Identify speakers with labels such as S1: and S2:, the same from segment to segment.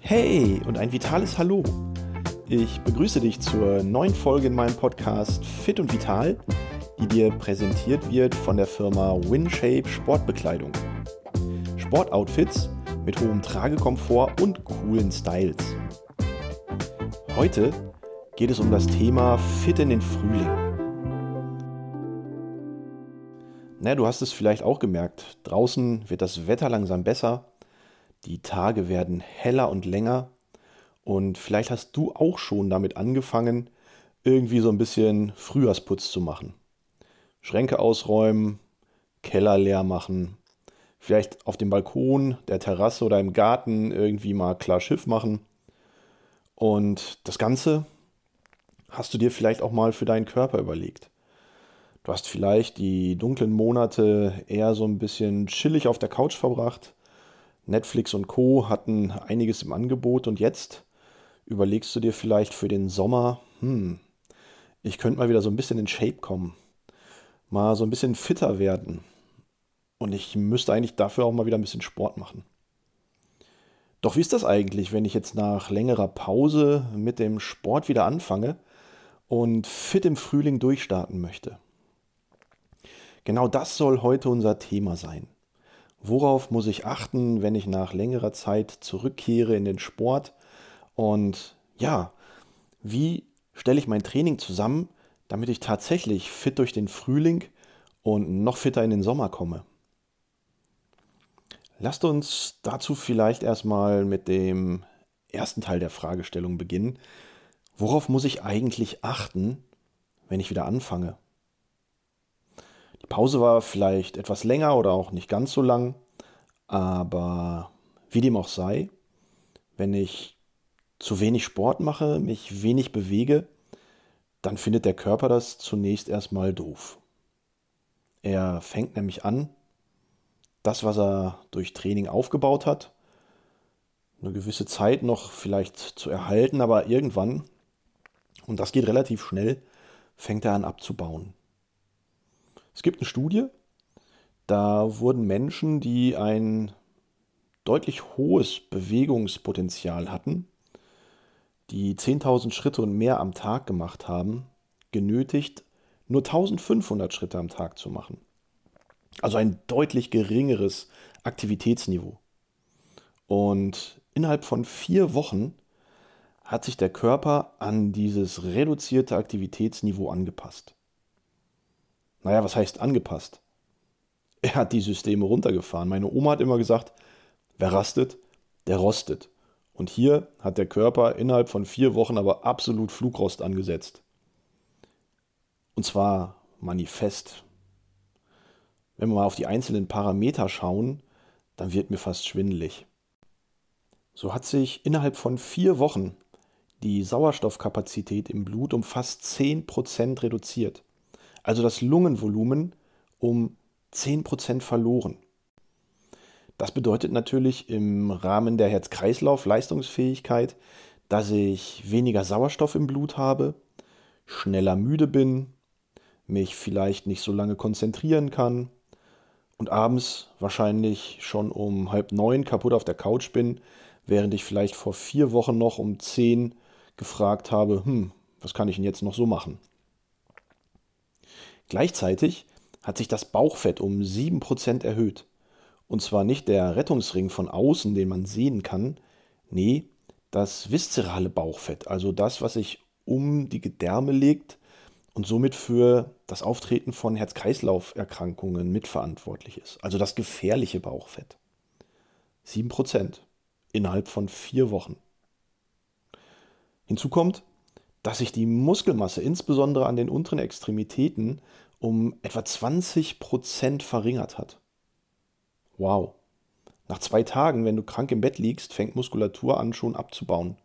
S1: Hey und ein vitales Hallo. Ich begrüße dich zur neuen Folge in meinem Podcast Fit und Vital, die dir präsentiert wird von der Firma WinShape Sportbekleidung. Sportoutfits mit hohem Tragekomfort und coolen Styles. Heute geht es um das Thema Fit in den Frühling. Na, du hast es vielleicht auch gemerkt. Draußen wird das Wetter langsam besser. Die Tage werden heller und länger. Und vielleicht hast du auch schon damit angefangen, irgendwie so ein bisschen Frühjahrsputz zu machen. Schränke ausräumen, Keller leer machen, vielleicht auf dem Balkon, der Terrasse oder im Garten irgendwie mal klar Schiff machen. Und das Ganze hast du dir vielleicht auch mal für deinen Körper überlegt. Du hast vielleicht die dunklen Monate eher so ein bisschen chillig auf der Couch verbracht. Netflix und Co hatten einiges im Angebot und jetzt überlegst du dir vielleicht für den Sommer, hm, ich könnte mal wieder so ein bisschen in Shape kommen, mal so ein bisschen fitter werden und ich müsste eigentlich dafür auch mal wieder ein bisschen Sport machen. Doch wie ist das eigentlich, wenn ich jetzt nach längerer Pause mit dem Sport wieder anfange und fit im Frühling durchstarten möchte? Genau das soll heute unser Thema sein. Worauf muss ich achten, wenn ich nach längerer Zeit zurückkehre in den Sport? Und ja, wie stelle ich mein Training zusammen, damit ich tatsächlich fit durch den Frühling und noch fitter in den Sommer komme? Lasst uns dazu vielleicht erstmal mit dem ersten Teil der Fragestellung beginnen. Worauf muss ich eigentlich achten, wenn ich wieder anfange? Die Pause war vielleicht etwas länger oder auch nicht ganz so lang, aber wie dem auch sei, wenn ich zu wenig Sport mache, mich wenig bewege, dann findet der Körper das zunächst erstmal doof. Er fängt nämlich an, das, was er durch Training aufgebaut hat, eine gewisse Zeit noch vielleicht zu erhalten, aber irgendwann, und das geht relativ schnell, fängt er an abzubauen. Es gibt eine Studie, da wurden Menschen, die ein deutlich hohes Bewegungspotenzial hatten, die 10.000 Schritte und mehr am Tag gemacht haben, genötigt, nur 1500 Schritte am Tag zu machen. Also ein deutlich geringeres Aktivitätsniveau. Und innerhalb von vier Wochen hat sich der Körper an dieses reduzierte Aktivitätsniveau angepasst. Naja, was heißt angepasst? Er hat die Systeme runtergefahren. Meine Oma hat immer gesagt, wer rastet, der rostet. Und hier hat der Körper innerhalb von vier Wochen aber absolut Flugrost angesetzt. Und zwar manifest. Wenn wir mal auf die einzelnen Parameter schauen, dann wird mir fast schwindelig. So hat sich innerhalb von vier Wochen die Sauerstoffkapazität im Blut um fast 10% reduziert also das Lungenvolumen, um 10% verloren. Das bedeutet natürlich im Rahmen der Herz-Kreislauf-Leistungsfähigkeit, dass ich weniger Sauerstoff im Blut habe, schneller müde bin, mich vielleicht nicht so lange konzentrieren kann und abends wahrscheinlich schon um halb neun kaputt auf der Couch bin, während ich vielleicht vor vier Wochen noch um zehn gefragt habe, hm, was kann ich denn jetzt noch so machen? Gleichzeitig hat sich das Bauchfett um 7% erhöht. Und zwar nicht der Rettungsring von außen, den man sehen kann, nee, das viszerale Bauchfett, also das, was sich um die Gedärme legt und somit für das Auftreten von Herz-Kreislauf-Erkrankungen mitverantwortlich ist. Also das gefährliche Bauchfett. 7% innerhalb von vier Wochen. Hinzu kommt, dass sich die Muskelmasse insbesondere an den unteren Extremitäten um etwa 20% verringert hat. Wow. Nach zwei Tagen, wenn du krank im Bett liegst, fängt Muskulatur an schon abzubauen.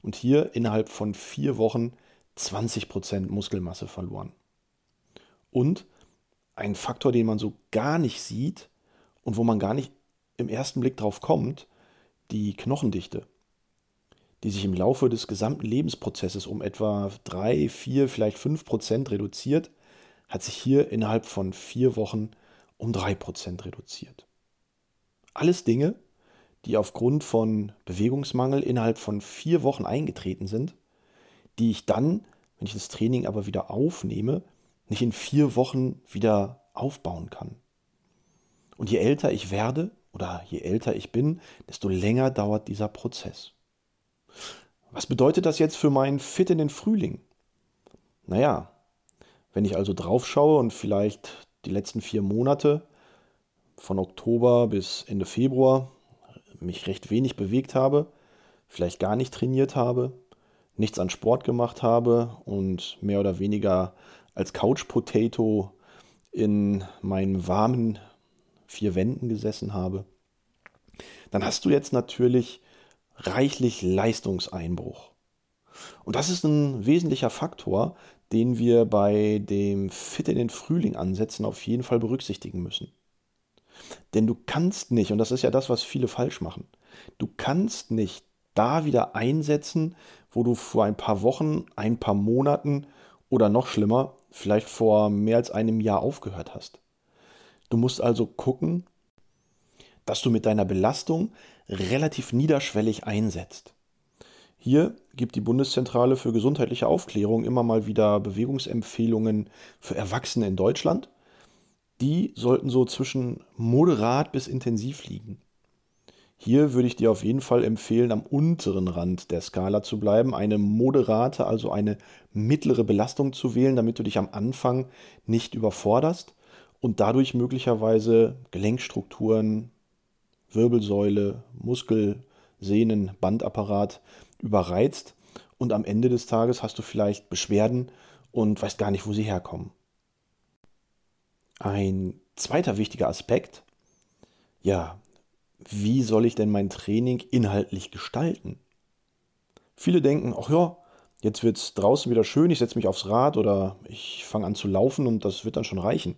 S1: Und hier innerhalb von vier Wochen 20% Muskelmasse verloren. Und ein Faktor, den man so gar nicht sieht und wo man gar nicht im ersten Blick drauf kommt, die Knochendichte die sich im Laufe des gesamten Lebensprozesses um etwa 3, 4, vielleicht 5 Prozent reduziert, hat sich hier innerhalb von vier Wochen um 3 Prozent reduziert. alles Dinge, die aufgrund von Bewegungsmangel innerhalb von vier Wochen eingetreten sind, die ich dann, wenn ich das Training aber wieder aufnehme, nicht in vier Wochen wieder aufbauen kann. Und je älter ich werde oder je älter ich bin, desto länger dauert dieser Prozess. Was bedeutet das jetzt für meinen Fit in den Frühling? Naja, wenn ich also drauf schaue und vielleicht die letzten vier Monate von Oktober bis Ende Februar mich recht wenig bewegt habe, vielleicht gar nicht trainiert habe, nichts an Sport gemacht habe und mehr oder weniger als Couch Potato in meinen warmen vier Wänden gesessen habe, dann hast du jetzt natürlich reichlich Leistungseinbruch. Und das ist ein wesentlicher Faktor, den wir bei dem Fit in den Frühling ansetzen auf jeden Fall berücksichtigen müssen. Denn du kannst nicht, und das ist ja das, was viele falsch machen, du kannst nicht da wieder einsetzen, wo du vor ein paar Wochen, ein paar Monaten oder noch schlimmer, vielleicht vor mehr als einem Jahr aufgehört hast. Du musst also gucken, dass du mit deiner Belastung relativ niederschwellig einsetzt. Hier gibt die Bundeszentrale für gesundheitliche Aufklärung immer mal wieder Bewegungsempfehlungen für Erwachsene in Deutschland. Die sollten so zwischen moderat bis intensiv liegen. Hier würde ich dir auf jeden Fall empfehlen, am unteren Rand der Skala zu bleiben, eine moderate, also eine mittlere Belastung zu wählen, damit du dich am Anfang nicht überforderst und dadurch möglicherweise Gelenkstrukturen, Wirbelsäule, Muskel, Sehnen, Bandapparat überreizt und am Ende des Tages hast du vielleicht Beschwerden und weißt gar nicht, wo sie herkommen. Ein zweiter wichtiger Aspekt, ja, wie soll ich denn mein Training inhaltlich gestalten? Viele denken, ach ja, jetzt wird es draußen wieder schön, ich setze mich aufs Rad oder ich fange an zu laufen und das wird dann schon reichen.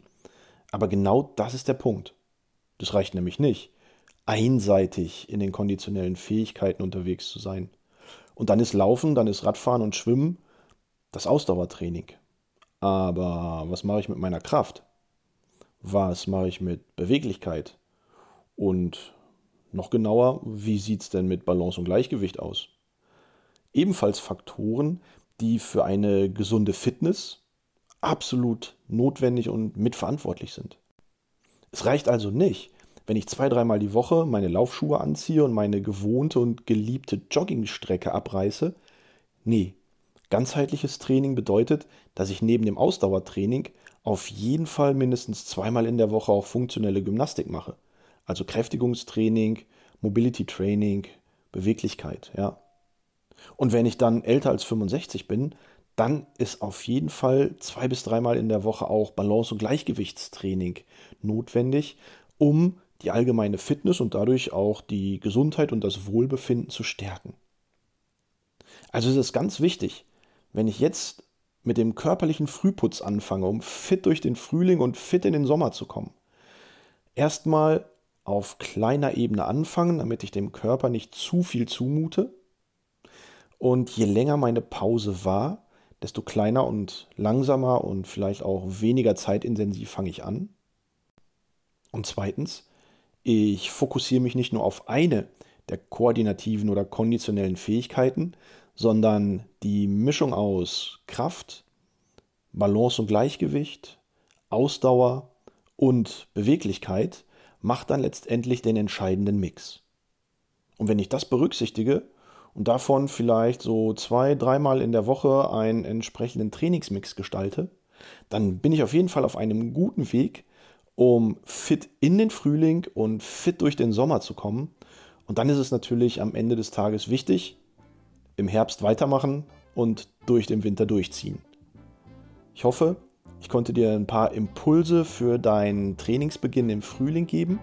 S1: Aber genau das ist der Punkt. Das reicht nämlich nicht, einseitig in den konditionellen Fähigkeiten unterwegs zu sein. Und dann ist Laufen, dann ist Radfahren und Schwimmen das Ausdauertraining. Aber was mache ich mit meiner Kraft? Was mache ich mit Beweglichkeit? Und noch genauer, wie sieht es denn mit Balance und Gleichgewicht aus? Ebenfalls Faktoren, die für eine gesunde Fitness absolut notwendig und mitverantwortlich sind. Es reicht also nicht, wenn ich zwei, dreimal die Woche meine Laufschuhe anziehe und meine gewohnte und geliebte Joggingstrecke abreiße. Nee, ganzheitliches Training bedeutet, dass ich neben dem Ausdauertraining auf jeden Fall mindestens zweimal in der Woche auch funktionelle Gymnastik mache. Also Kräftigungstraining, Mobility Training, Beweglichkeit, ja. Und wenn ich dann älter als 65 bin, dann ist auf jeden Fall zwei bis dreimal in der Woche auch Balance- und Gleichgewichtstraining notwendig, um die allgemeine Fitness und dadurch auch die Gesundheit und das Wohlbefinden zu stärken. Also es ist ganz wichtig, wenn ich jetzt mit dem körperlichen Frühputz anfange, um fit durch den Frühling und fit in den Sommer zu kommen, erstmal auf kleiner Ebene anfangen, damit ich dem Körper nicht zu viel zumute. Und je länger meine Pause war, desto kleiner und langsamer und vielleicht auch weniger zeitintensiv fange ich an. Und zweitens, ich fokussiere mich nicht nur auf eine der koordinativen oder konditionellen Fähigkeiten, sondern die Mischung aus Kraft, Balance und Gleichgewicht, Ausdauer und Beweglichkeit macht dann letztendlich den entscheidenden Mix. Und wenn ich das berücksichtige und davon vielleicht so zwei, dreimal in der Woche einen entsprechenden Trainingsmix gestalte, dann bin ich auf jeden Fall auf einem guten Weg, um fit in den Frühling und fit durch den Sommer zu kommen. Und dann ist es natürlich am Ende des Tages wichtig, im Herbst weitermachen und durch den Winter durchziehen. Ich hoffe, ich konnte dir ein paar Impulse für deinen Trainingsbeginn im Frühling geben.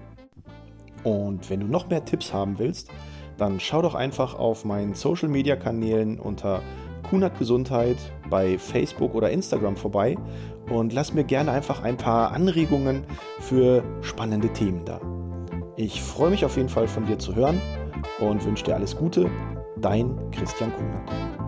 S1: Und wenn du noch mehr Tipps haben willst, dann schau doch einfach auf meinen Social Media Kanälen unter Kunert Gesundheit bei Facebook oder Instagram vorbei und lass mir gerne einfach ein paar Anregungen für spannende Themen da. Ich freue mich auf jeden Fall von dir zu hören und wünsche dir alles Gute. Dein Christian Kunert.